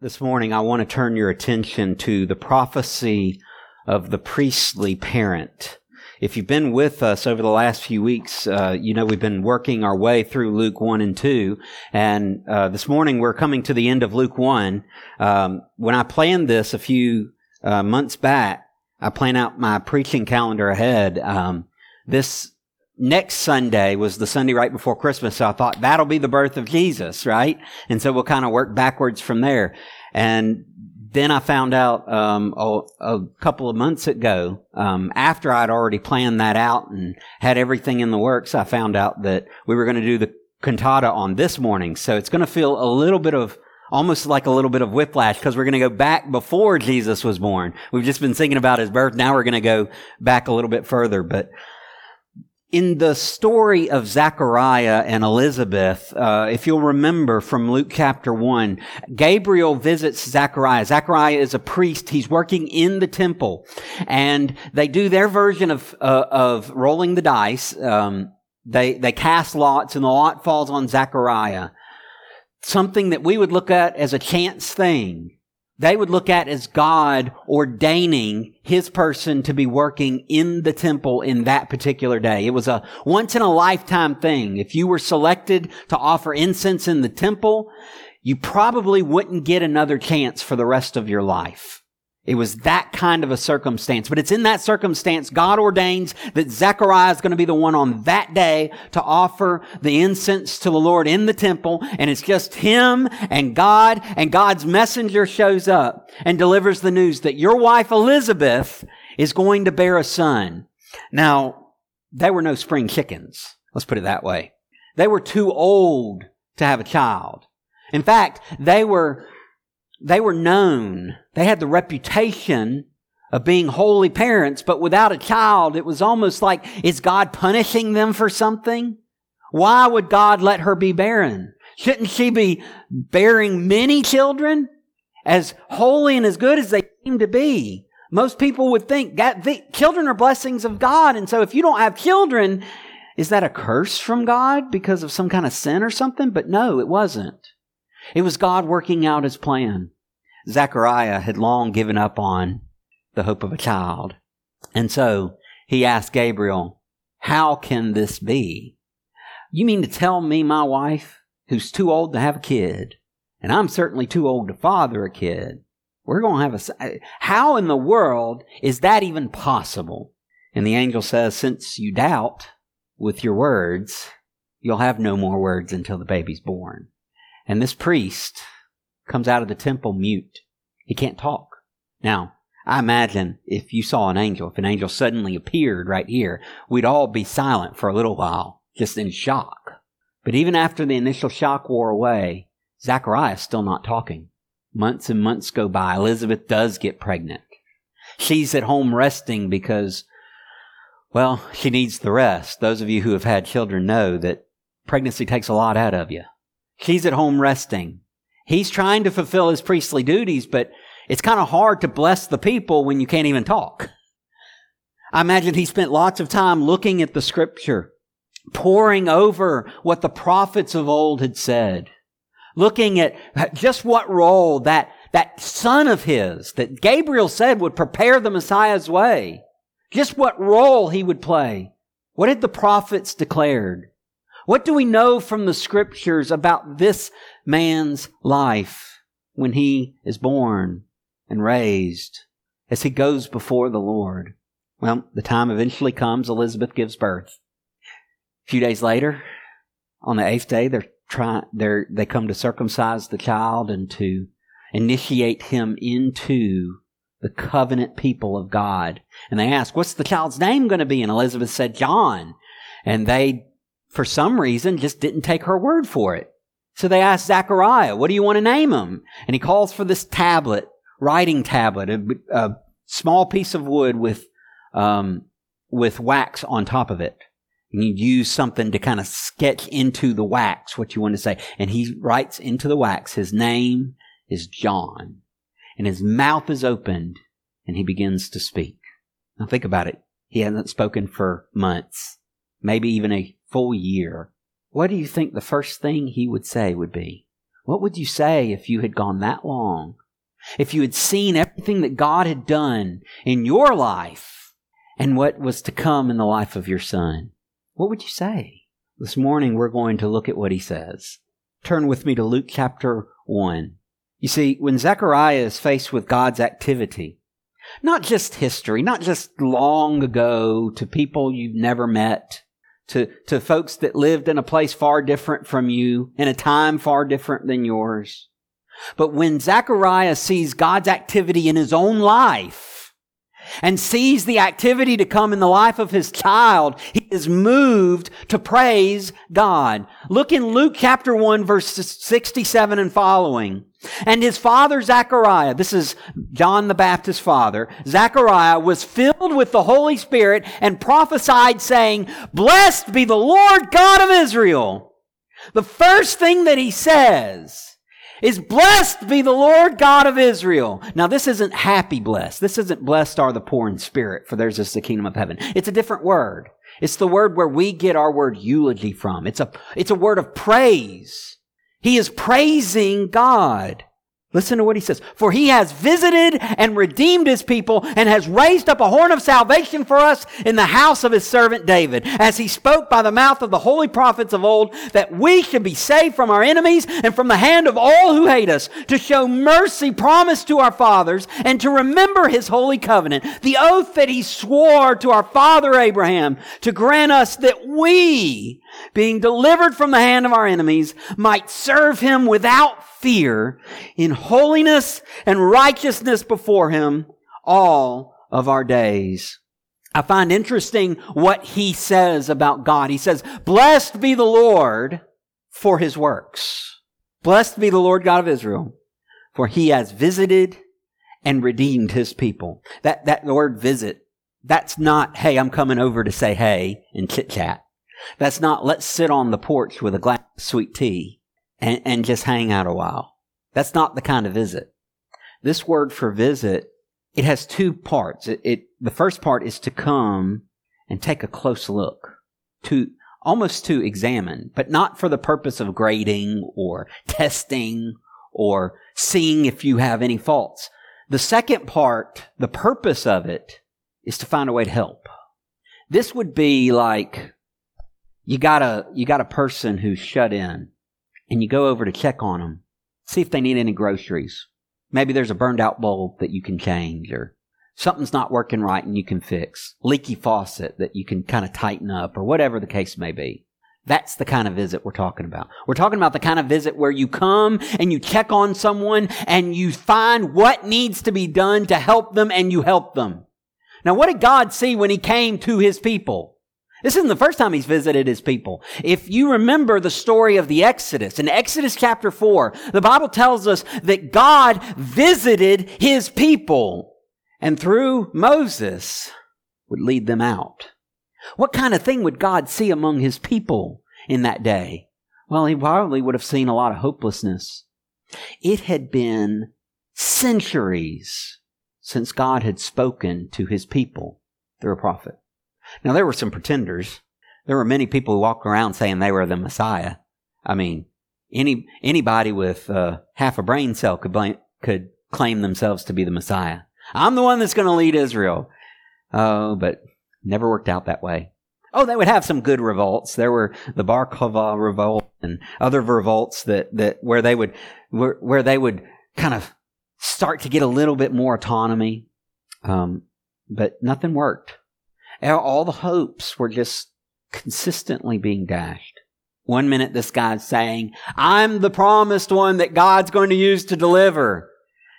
This morning, I want to turn your attention to the prophecy of the priestly parent. If you've been with us over the last few weeks, uh, you know we've been working our way through Luke 1 and 2. And uh, this morning, we're coming to the end of Luke 1. Um, when I planned this a few uh, months back, I plan out my preaching calendar ahead. Um, this next Sunday was the Sunday right before Christmas. So I thought that'll be the birth of Jesus, right? And so we'll kind of work backwards from there. And then I found out um, a, a, couple of months ago, um, after I'd already planned that out and had everything in the works, I found out that we were going to do the cantata on this morning. So it's going to feel a little bit of almost like a little bit of whiplash because we're going to go back before Jesus was born. We've just been thinking about his birth. Now we're going to go back a little bit further, but in the story of Zechariah and Elizabeth, uh, if you'll remember from Luke chapter 1, Gabriel visits Zechariah. Zechariah is a priest. He's working in the temple. And they do their version of, uh, of rolling the dice. Um, they, they cast lots and the lot falls on Zechariah. Something that we would look at as a chance thing they would look at as God ordaining his person to be working in the temple in that particular day. It was a once in a lifetime thing. If you were selected to offer incense in the temple, you probably wouldn't get another chance for the rest of your life. It was that kind of a circumstance. But it's in that circumstance God ordains that Zechariah is going to be the one on that day to offer the incense to the Lord in the temple. And it's just him and God and God's messenger shows up and delivers the news that your wife Elizabeth is going to bear a son. Now, they were no spring chickens. Let's put it that way. They were too old to have a child. In fact, they were they were known. They had the reputation of being holy parents, but without a child, it was almost like, is God punishing them for something? Why would God let her be barren? Shouldn't she be bearing many children? As holy and as good as they seem to be. Most people would think that the, children are blessings of God. And so if you don't have children, is that a curse from God because of some kind of sin or something? But no, it wasn't. It was God working out his plan. Zechariah had long given up on the hope of a child. And so he asked Gabriel, How can this be? You mean to tell me my wife, who's too old to have a kid, and I'm certainly too old to father a kid, we're going to have a. Uh, how in the world is that even possible? And the angel says, Since you doubt with your words, you'll have no more words until the baby's born. And this priest comes out of the temple mute. He can't talk. Now, I imagine if you saw an angel, if an angel suddenly appeared right here, we'd all be silent for a little while, just in shock. But even after the initial shock wore away, Zachariah's still not talking. Months and months go by. Elizabeth does get pregnant. She's at home resting because, well, she needs the rest. Those of you who have had children know that pregnancy takes a lot out of you. He's at home resting. He's trying to fulfill his priestly duties, but it's kind of hard to bless the people when you can't even talk. I imagine he spent lots of time looking at the scripture, poring over what the prophets of old had said, looking at just what role that, that son of his that Gabriel said would prepare the Messiah's way, just what role he would play. What had the prophets declared? What do we know from the scriptures about this man's life when he is born and raised as he goes before the Lord? Well, the time eventually comes. Elizabeth gives birth. A few days later, on the eighth day, they're they're, they come to circumcise the child and to initiate him into the covenant people of God. And they ask, what's the child's name going to be? And Elizabeth said, John. And they for some reason, just didn't take her word for it. So they asked Zechariah, what do you want to name him? And he calls for this tablet, writing tablet, a, a small piece of wood with, um, with wax on top of it. And you use something to kind of sketch into the wax what you want to say. And he writes into the wax, his name is John. And his mouth is opened and he begins to speak. Now think about it. He hasn't spoken for months, maybe even a full year, what do you think the first thing he would say would be? What would you say if you had gone that long? If you had seen everything that God had done in your life and what was to come in the life of your son? What would you say? This morning we're going to look at what he says. Turn with me to Luke chapter 1. You see, when Zechariah is faced with God's activity, not just history, not just long ago to people you've never met, to, to folks that lived in a place far different from you, in a time far different than yours. But when Zechariah sees God's activity in his own life and sees the activity to come in the life of his child, he is moved to praise God. Look in Luke chapter 1 verse 67 and following. And his father Zechariah, this is John the Baptist's father, Zechariah was filled with the Holy Spirit and prophesied saying, Blessed be the Lord God of Israel. The first thing that he says is blessed be the Lord God of Israel. Now this isn't happy blessed. This isn't blessed are the poor in spirit, for theirs is the kingdom of heaven. It's a different word. It's the word where we get our word eulogy from. It's a, it's a word of praise. He is praising God. Listen to what he says. For he has visited and redeemed his people and has raised up a horn of salvation for us in the house of his servant David, as he spoke by the mouth of the holy prophets of old, that we should be saved from our enemies and from the hand of all who hate us, to show mercy promised to our fathers and to remember his holy covenant, the oath that he swore to our father Abraham, to grant us that we, being delivered from the hand of our enemies, might serve him without fear in holiness and righteousness before him all of our days. I find interesting what he says about God. He says, blessed be the Lord for his works. Blessed be the Lord God of Israel, for he has visited and redeemed his people. That, that word visit, that's not, hey, I'm coming over to say hey and chit chat. That's not, let's sit on the porch with a glass of sweet tea and, and just hang out a while. That's not the kind of visit. This word for visit, it has two parts. It, it the first part is to come and take a close look, to almost to examine, but not for the purpose of grading or testing or seeing if you have any faults. The second part, the purpose of it, is to find a way to help. This would be like you got a you got a person who's shut in, and you go over to check on them, see if they need any groceries. Maybe there's a burned out bulb that you can change, or something's not working right and you can fix. Leaky faucet that you can kind of tighten up, or whatever the case may be. That's the kind of visit we're talking about. We're talking about the kind of visit where you come and you check on someone and you find what needs to be done to help them and you help them. Now, what did God see when He came to His people? This isn't the first time he's visited his people. If you remember the story of the Exodus, in Exodus chapter 4, the Bible tells us that God visited his people and through Moses would lead them out. What kind of thing would God see among his people in that day? Well, he probably would have seen a lot of hopelessness. It had been centuries since God had spoken to his people through a prophet. Now, there were some pretenders. There were many people who walked around saying they were the Messiah. I mean, any anybody with uh, half a brain cell could could claim themselves to be the Messiah. I'm the one that's going to lead Israel. Oh, but never worked out that way. Oh, they would have some good revolts. There were the Bar Kokhba revolt and other revolts that, that where they would where, where they would kind of start to get a little bit more autonomy. Um, but nothing worked. All the hopes were just consistently being dashed. One minute this guy's saying, I'm the promised one that God's going to use to deliver.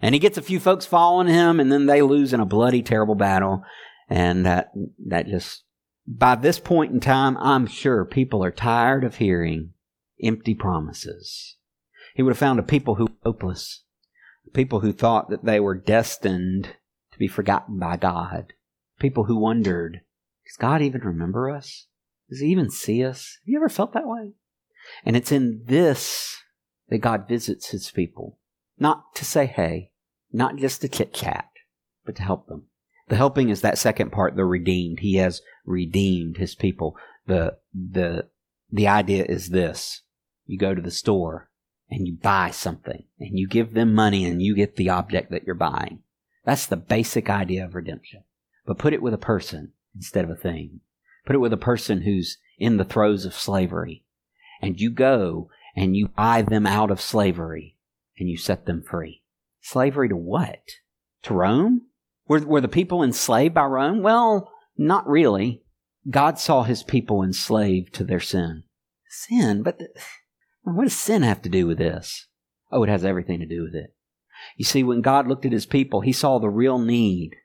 And he gets a few folks following him and then they lose in a bloody, terrible battle. And that, that just, by this point in time, I'm sure people are tired of hearing empty promises. He would have found a people who were hopeless, people who thought that they were destined to be forgotten by God, people who wondered, does God even remember us? Does he even see us? Have you ever felt that way? And it's in this that God visits his people. Not to say hey, not just to chit chat, but to help them. The helping is that second part, the redeemed. He has redeemed his people. The, the, the idea is this. You go to the store and you buy something and you give them money and you get the object that you're buying. That's the basic idea of redemption. But put it with a person instead of a thing. Put it with a person who's in the throes of slavery and you go and you buy them out of slavery and you set them free. Slavery to what? To Rome? Were, were the people enslaved by Rome? Well, not really. God saw his people enslaved to their sin. Sin? But the, what does sin have to do with this? Oh, it has everything to do with it. You see, when God looked at his people, he saw the real need.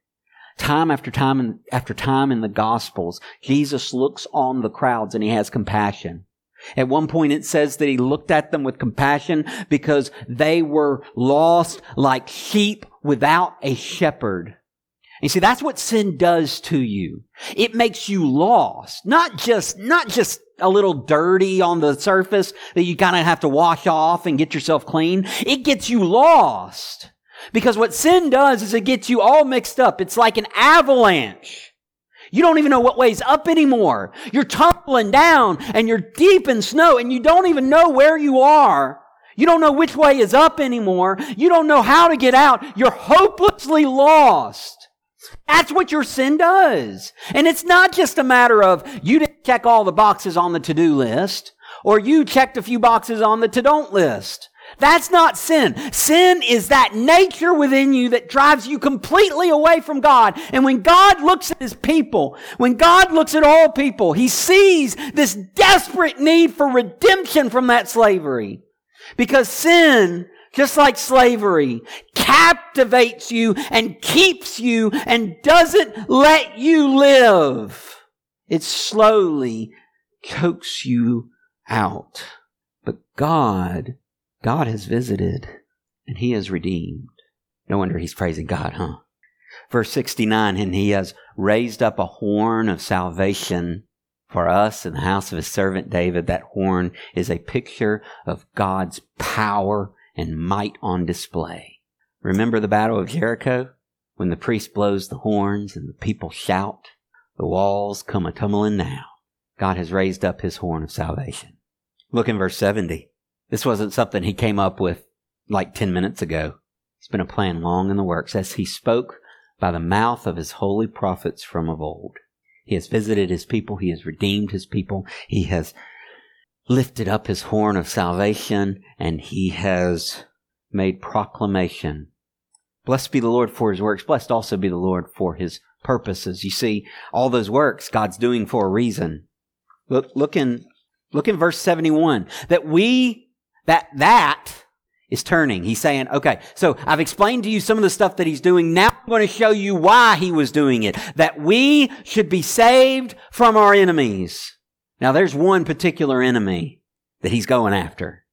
Time after time and after time in the Gospels, Jesus looks on the crowds and he has compassion. At one point it says that he looked at them with compassion because they were lost like sheep without a shepherd. You see, that's what sin does to you. It makes you lost. Not just, not just a little dirty on the surface that you kind of have to wash off and get yourself clean. It gets you lost. Because what sin does is it gets you all mixed up. It's like an avalanche. You don't even know what way's up anymore. You're tumbling down and you're deep in snow and you don't even know where you are. You don't know which way is up anymore. You don't know how to get out. You're hopelessly lost. That's what your sin does. And it's not just a matter of you didn't check all the boxes on the to-do list or you checked a few boxes on the to-don't list. That's not sin. Sin is that nature within you that drives you completely away from God. And when God looks at his people, when God looks at all people, he sees this desperate need for redemption from that slavery. Because sin just like slavery, captivates you and keeps you and doesn't let you live. It slowly chokes you out. But God, God has visited and He has redeemed. No wonder He's praising God, huh? Verse 69, and He has raised up a horn of salvation for us in the house of His servant David. That horn is a picture of God's power and might on display. Remember the Battle of Jericho? When the priest blows the horns and the people shout, the walls come a tumbling down. God has raised up his horn of salvation. Look in verse 70. This wasn't something he came up with like 10 minutes ago. It's been a plan long in the works as he spoke by the mouth of his holy prophets from of old. He has visited his people. He has redeemed his people. He has lifted up his horn of salvation and he has made proclamation. Blessed be the Lord for his works. Blessed also be the Lord for his purposes. You see, all those works God's doing for a reason. Look, look in, look in verse 71. That we, that, that is turning. He's saying, okay, so I've explained to you some of the stuff that he's doing. Now I'm going to show you why he was doing it. That we should be saved from our enemies. Now there's one particular enemy that he's going after,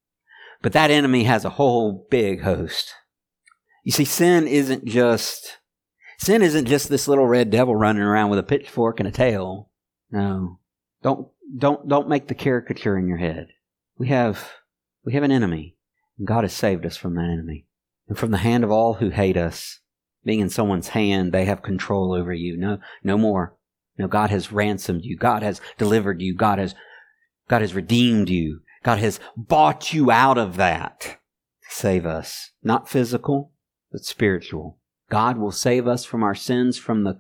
but that enemy has a whole big host. You see, sin isn't just, sin isn't just this little red devil running around with a pitchfork and a tail. No. Don't, don't, don't make the caricature in your head. We have, we have an enemy. God has saved us from that enemy. And from the hand of all who hate us, being in someone's hand, they have control over you. No, no more. No, God has ransomed you. God has delivered you. God has, God has redeemed you. God has bought you out of that to save us. Not physical, but spiritual. God will save us from our sins from the,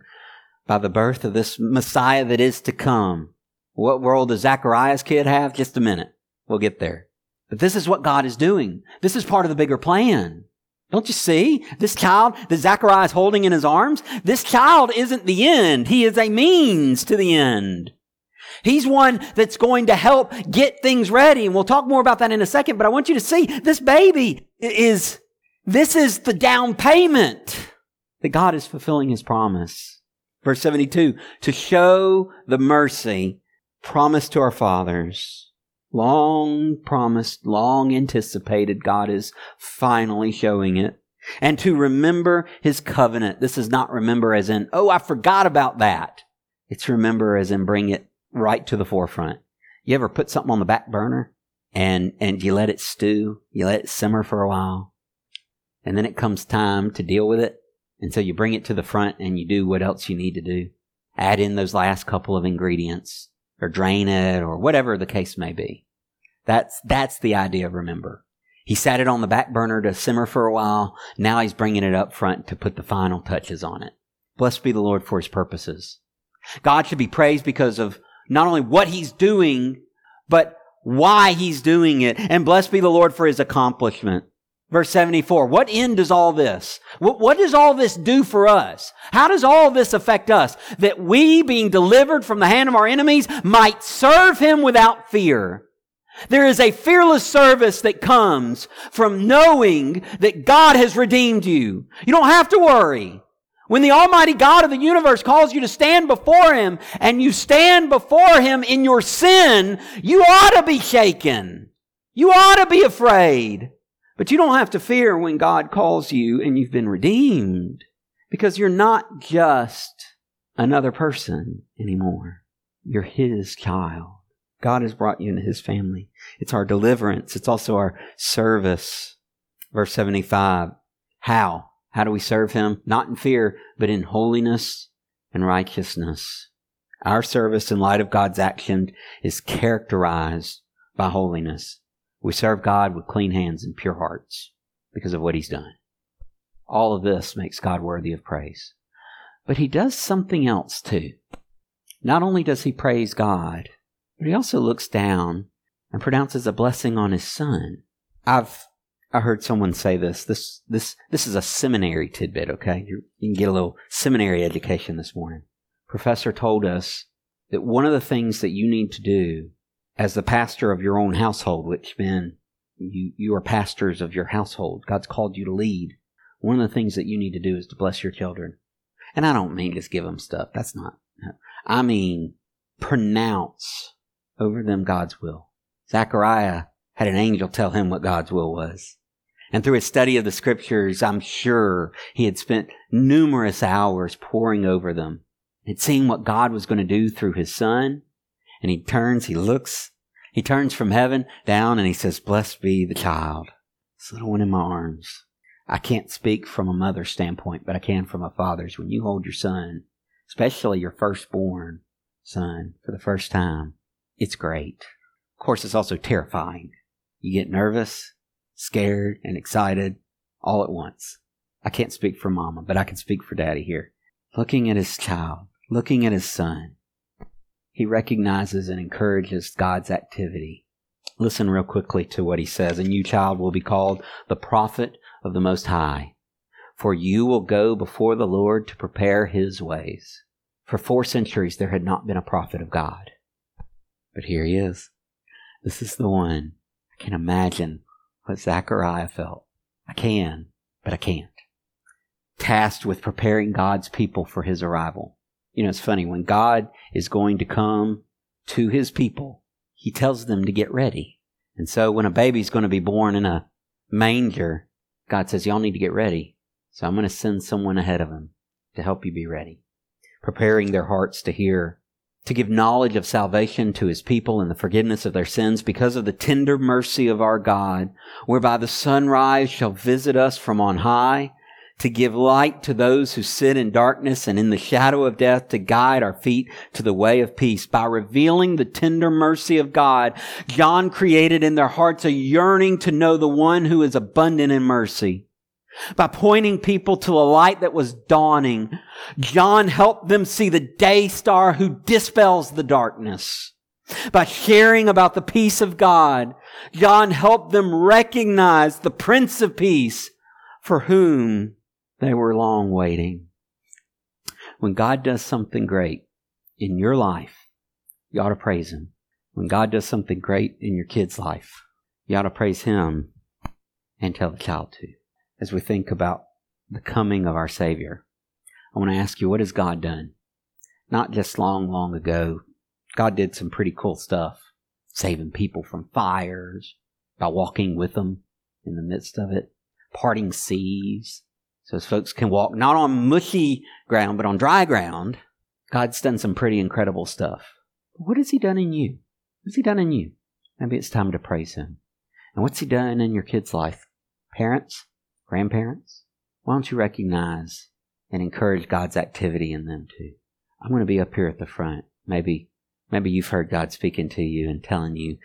by the birth of this Messiah that is to come. What world does Zachariah's kid have? Just a minute. We'll get there. But this is what God is doing. This is part of the bigger plan. Don't you see? This child that Zechariah is holding in his arms, this child isn't the end. He is a means to the end. He's one that's going to help get things ready. And we'll talk more about that in a second, but I want you to see this baby is, this is the down payment that God is fulfilling his promise. Verse 72, to show the mercy promised to our fathers long promised, long anticipated. God is finally showing it. And to remember his covenant. This is not remember as in, oh, I forgot about that. It's remember as in bring it right to the forefront. You ever put something on the back burner and, and you let it stew? You let it simmer for a while. And then it comes time to deal with it. And so you bring it to the front and you do what else you need to do. Add in those last couple of ingredients or drain it or whatever the case may be. That's, that's the idea of remember. He sat it on the back burner to simmer for a while. Now he's bringing it up front to put the final touches on it. Blessed be the Lord for his purposes. God should be praised because of not only what he's doing, but why he's doing it. And blessed be the Lord for his accomplishment. Verse 74. What end does all this? What, what, does all this do for us? How does all this affect us? That we, being delivered from the hand of our enemies, might serve him without fear. There is a fearless service that comes from knowing that God has redeemed you. You don't have to worry. When the Almighty God of the universe calls you to stand before Him and you stand before Him in your sin, you ought to be shaken. You ought to be afraid. But you don't have to fear when God calls you and you've been redeemed because you're not just another person anymore. You're His child. God has brought you into his family. It's our deliverance. It's also our service. Verse 75. How? How do we serve him? Not in fear, but in holiness and righteousness. Our service in light of God's action is characterized by holiness. We serve God with clean hands and pure hearts because of what he's done. All of this makes God worthy of praise. But he does something else too. Not only does he praise God, but he also looks down and pronounces a blessing on his son. I've I heard someone say this. This this this is a seminary tidbit. Okay, you you can get a little seminary education this morning. Professor told us that one of the things that you need to do as the pastor of your own household, which men you you are pastors of your household. God's called you to lead. One of the things that you need to do is to bless your children. And I don't mean just give them stuff. That's not. I mean pronounce over them God's will. Zechariah had an angel tell him what God's will was. And through his study of the scriptures, I'm sure he had spent numerous hours poring over them and seeing what God was going to do through his son. And he turns, he looks, he turns from heaven down and he says, blessed be the child, this little one in my arms. I can't speak from a mother's standpoint, but I can from a father's. When you hold your son, especially your firstborn son for the first time, it's great. Of course, it's also terrifying. You get nervous, scared, and excited all at once. I can't speak for mama, but I can speak for daddy here. Looking at his child, looking at his son, he recognizes and encourages God's activity. Listen real quickly to what he says. And you, child, will be called the prophet of the Most High, for you will go before the Lord to prepare his ways. For four centuries there had not been a prophet of God. But here he is. This is the one. I can imagine what Zechariah felt. I can, but I can't. Tasked with preparing God's people for his arrival. You know, it's funny. When God is going to come to his people, he tells them to get ready. And so when a baby's going to be born in a manger, God says, y'all need to get ready. So I'm going to send someone ahead of him to help you be ready. Preparing their hearts to hear to give knowledge of salvation to his people and the forgiveness of their sins because of the tender mercy of our God, whereby the sunrise shall visit us from on high, to give light to those who sit in darkness and in the shadow of death, to guide our feet to the way of peace. By revealing the tender mercy of God, John created in their hearts a yearning to know the one who is abundant in mercy by pointing people to a light that was dawning. John helped them see the day star who dispels the darkness. By sharing about the peace of God, John helped them recognize the Prince of Peace for whom they were long waiting. When God does something great in your life, you ought to praise Him. When God does something great in your kid's life, you ought to praise Him and tell the child to as we think about the coming of our Savior. I want to ask you, what has God done? Not just long, long ago. God did some pretty cool stuff, saving people from fires by walking with them in the midst of it, parting seas so as folks can walk not on mushy ground, but on dry ground. God's done some pretty incredible stuff. What has He done in you? What's He done in you? Maybe it's time to praise Him. And what's He done in your kid's life? Parents, Grandparents, why don't you recognize and encourage God's activity in them too? I'm going to be up here at the front. Maybe, maybe you've heard God speaking to you and telling you,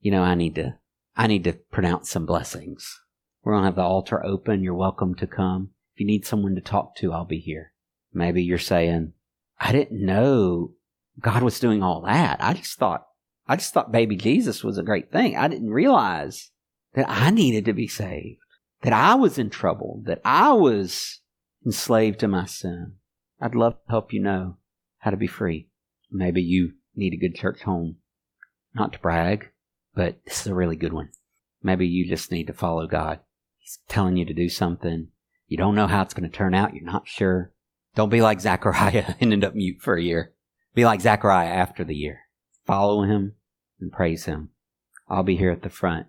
you know, I need to, I need to pronounce some blessings. We're going to have the altar open. You're welcome to come. If you need someone to talk to, I'll be here. Maybe you're saying, I didn't know God was doing all that. I just thought, I just thought baby Jesus was a great thing. I didn't realize that I needed to be saved, that I was in trouble, that I was enslaved to my sin. I'd love to help you know how to be free. Maybe you need a good church home. Not to brag, but this is a really good one. Maybe you just need to follow God. He's telling you to do something. You don't know how it's going to turn out. You're not sure. Don't be like Zechariah and end up mute for a year. Be like Zechariah after the year. Follow him and praise him. I'll be here at the front